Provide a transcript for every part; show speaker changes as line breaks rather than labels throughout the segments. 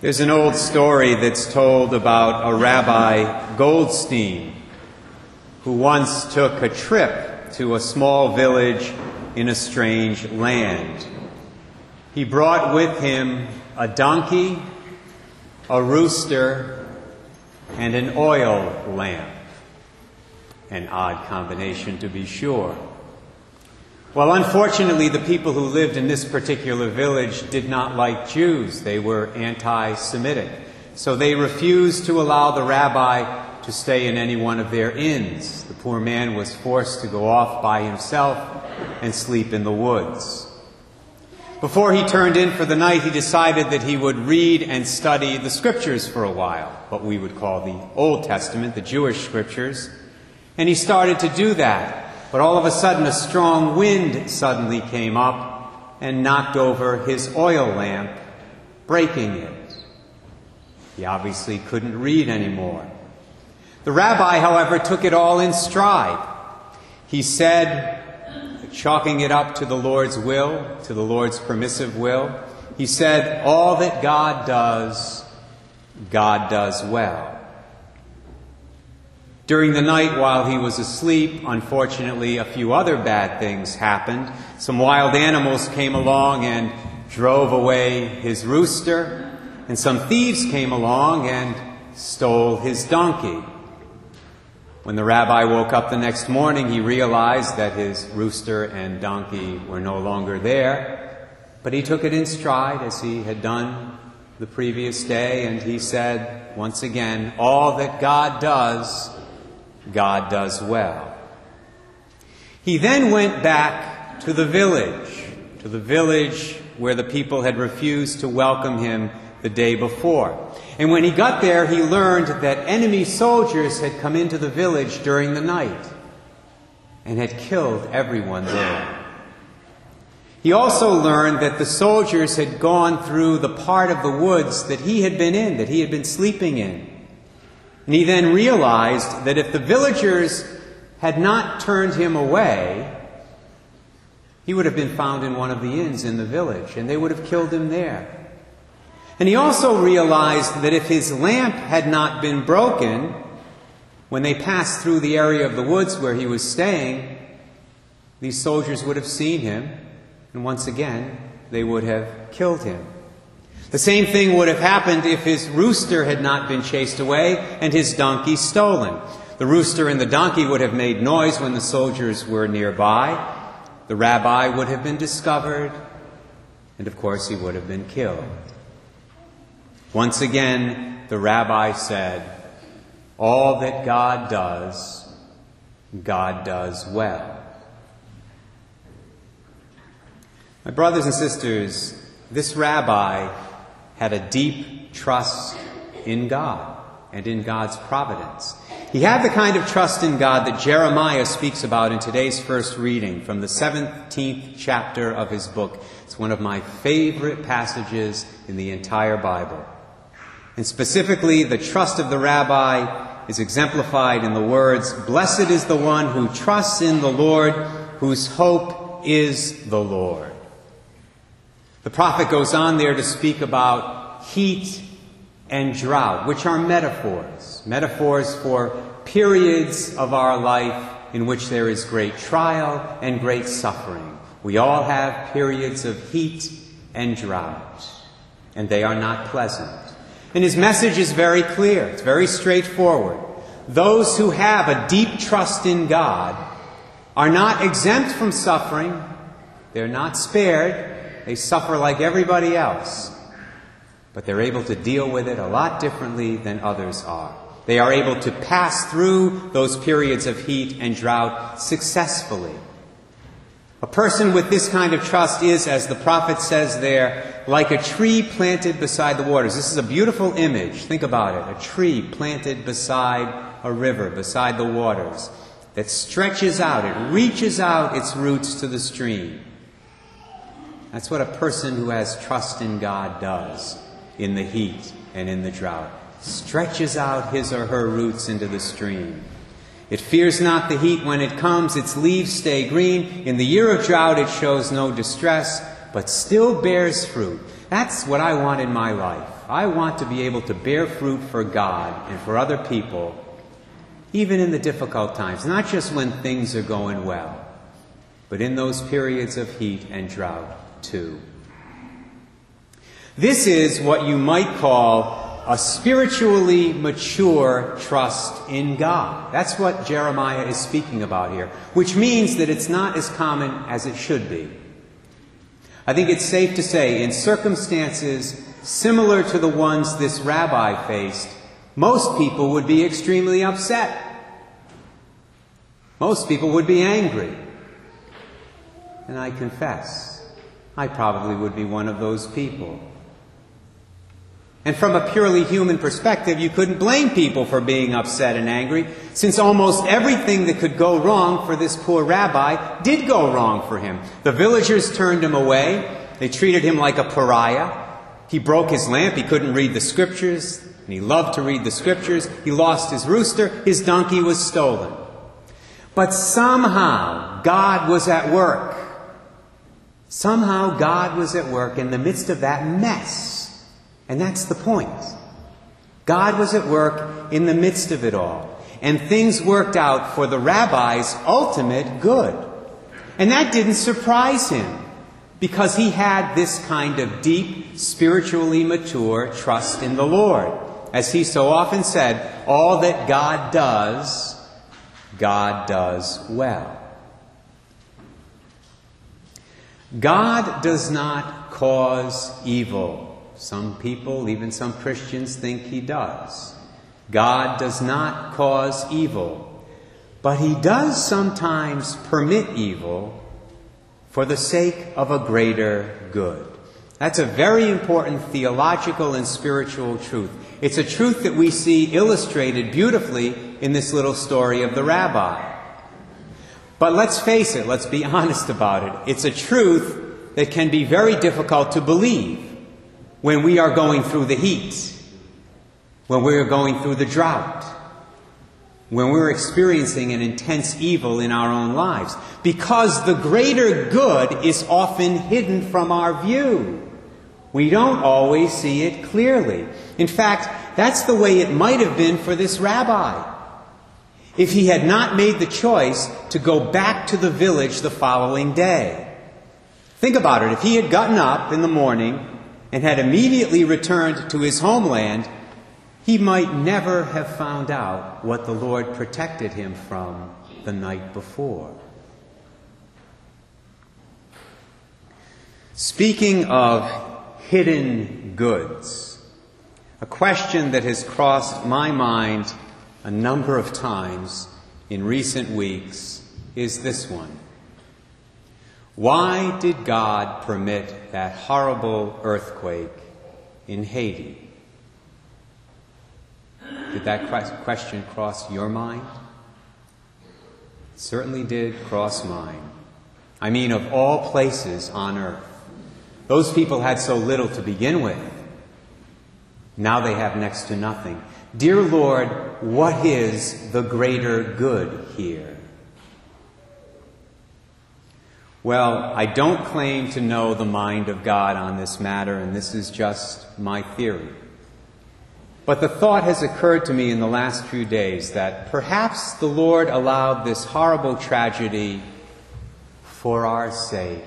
There's an old story that's told about a Rabbi Goldstein who once took a trip to a small village in a strange land. He brought with him a donkey, a rooster, and an oil lamp. An odd combination, to be sure. Well, unfortunately, the people who lived in this particular village did not like Jews. They were anti Semitic. So they refused to allow the rabbi to stay in any one of their inns. The poor man was forced to go off by himself and sleep in the woods. Before he turned in for the night, he decided that he would read and study the scriptures for a while, what we would call the Old Testament, the Jewish scriptures. And he started to do that. But all of a sudden, a strong wind suddenly came up and knocked over his oil lamp, breaking it. He obviously couldn't read anymore. The rabbi, however, took it all in stride. He said, chalking it up to the Lord's will, to the Lord's permissive will, he said, All that God does, God does well. During the night while he was asleep, unfortunately, a few other bad things happened. Some wild animals came along and drove away his rooster, and some thieves came along and stole his donkey. When the rabbi woke up the next morning, he realized that his rooster and donkey were no longer there, but he took it in stride as he had done the previous day, and he said, once again, all that God does, God does well. He then went back to the village, to the village where the people had refused to welcome him the day before. And when he got there, he learned that enemy soldiers had come into the village during the night and had killed everyone there. He also learned that the soldiers had gone through the part of the woods that he had been in, that he had been sleeping in. And he then realized that if the villagers had not turned him away, he would have been found in one of the inns in the village, and they would have killed him there. And he also realized that if his lamp had not been broken when they passed through the area of the woods where he was staying, these soldiers would have seen him, and once again, they would have killed him. The same thing would have happened if his rooster had not been chased away and his donkey stolen. The rooster and the donkey would have made noise when the soldiers were nearby. The rabbi would have been discovered, and of course, he would have been killed. Once again, the rabbi said, All that God does, God does well. My brothers and sisters, this rabbi had a deep trust in God and in God's providence. He had the kind of trust in God that Jeremiah speaks about in today's first reading from the 17th chapter of his book. It's one of my favorite passages in the entire Bible. And specifically, the trust of the rabbi is exemplified in the words, Blessed is the one who trusts in the Lord, whose hope is the Lord. The prophet goes on there to speak about heat and drought, which are metaphors, metaphors for periods of our life in which there is great trial and great suffering. We all have periods of heat and drought, and they are not pleasant. And his message is very clear, it's very straightforward. Those who have a deep trust in God are not exempt from suffering, they're not spared, they suffer like everybody else, but they're able to deal with it a lot differently than others are. They are able to pass through those periods of heat and drought successfully. A person with this kind of trust is, as the prophet says there, like a tree planted beside the waters. This is a beautiful image. Think about it. A tree planted beside a river, beside the waters, that stretches out, it reaches out its roots to the stream. That's what a person who has trust in God does in the heat and in the drought. Stretches out his or her roots into the stream. It fears not the heat when it comes, its leaves stay green. In the year of drought, it shows no distress, but still bears fruit. That's what I want in my life. I want to be able to bear fruit for God and for other people, even in the difficult times, not just when things are going well, but in those periods of heat and drought too. This is what you might call a spiritually mature trust in God. That's what Jeremiah is speaking about here, which means that it's not as common as it should be. I think it's safe to say, in circumstances similar to the ones this rabbi faced, most people would be extremely upset. Most people would be angry. And I confess, I probably would be one of those people. And from a purely human perspective, you couldn't blame people for being upset and angry, since almost everything that could go wrong for this poor rabbi did go wrong for him. The villagers turned him away. They treated him like a pariah. He broke his lamp. He couldn't read the scriptures, and he loved to read the scriptures. He lost his rooster. His donkey was stolen. But somehow, God was at work. Somehow, God was at work in the midst of that mess. And that's the point. God was at work in the midst of it all. And things worked out for the rabbi's ultimate good. And that didn't surprise him because he had this kind of deep, spiritually mature trust in the Lord. As he so often said, all that God does, God does well. God does not cause evil. Some people, even some Christians, think he does. God does not cause evil, but he does sometimes permit evil for the sake of a greater good. That's a very important theological and spiritual truth. It's a truth that we see illustrated beautifully in this little story of the rabbi. But let's face it, let's be honest about it. It's a truth that can be very difficult to believe when we are going through the heat, when we are going through the drought, when we're experiencing an intense evil in our own lives, because the greater good is often hidden from our view. We don't always see it clearly. In fact, that's the way it might have been for this rabbi. If he had not made the choice to go back to the village the following day. Think about it. If he had gotten up in the morning and had immediately returned to his homeland, he might never have found out what the Lord protected him from the night before. Speaking of hidden goods, a question that has crossed my mind a number of times in recent weeks is this one. Why did God permit that horrible earthquake in Haiti? Did that question cross your mind? It certainly did cross mine. I mean, of all places on earth. Those people had so little to begin with. Now they have next to nothing. Dear Lord, what is the greater good here? Well, I don't claim to know the mind of God on this matter, and this is just my theory. But the thought has occurred to me in the last few days that perhaps the Lord allowed this horrible tragedy for our sake,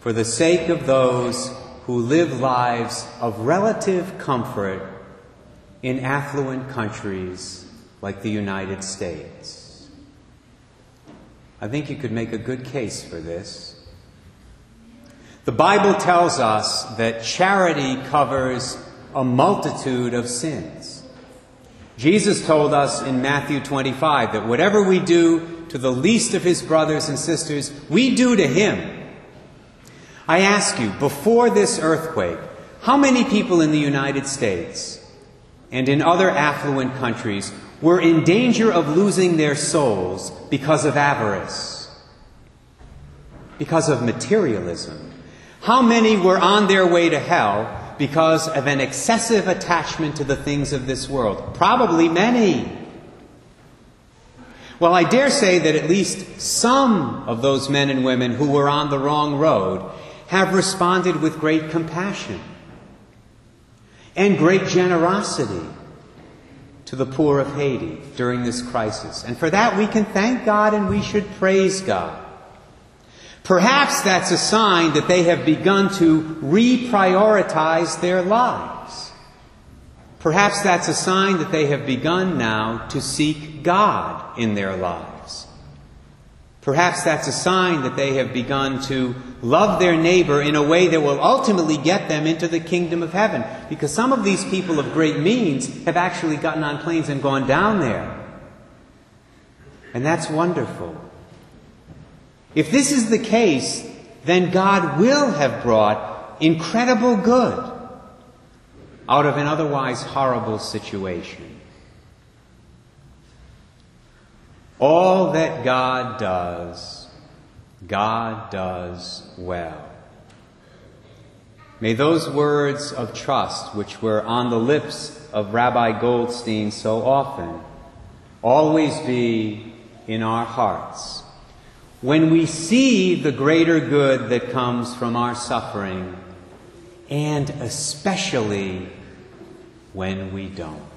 for the sake of those who live lives of relative comfort in affluent countries like the United States. I think you could make a good case for this. The Bible tells us that charity covers a multitude of sins. Jesus told us in Matthew 25 that whatever we do to the least of his brothers and sisters, we do to him. I ask you, before this earthquake, how many people in the United States and in other affluent countries were in danger of losing their souls because of avarice, because of materialism. How many were on their way to hell because of an excessive attachment to the things of this world? Probably many. Well, I dare say that at least some of those men and women who were on the wrong road have responded with great compassion. and great generosity to the poor of Haiti during this crisis. And for that we can thank God and we should praise God. Perhaps that's a sign that they have begun to reprioritize their lives. Perhaps that's a sign that they have begun now to seek God in their lives. Perhaps that's a sign that they have begun to love their neighbor in a way that will ultimately get them into the kingdom of heaven. Because some of these people of great means have actually gotten on planes and gone down there. And that's wonderful. If this is the case, then God will have brought incredible good out of an otherwise horrible situation. All that God does, God does well. May those words of trust, which were on the lips of Rabbi Goldstein so often, always be in our hearts when we see the greater good that comes from our suffering, and especially when we don't.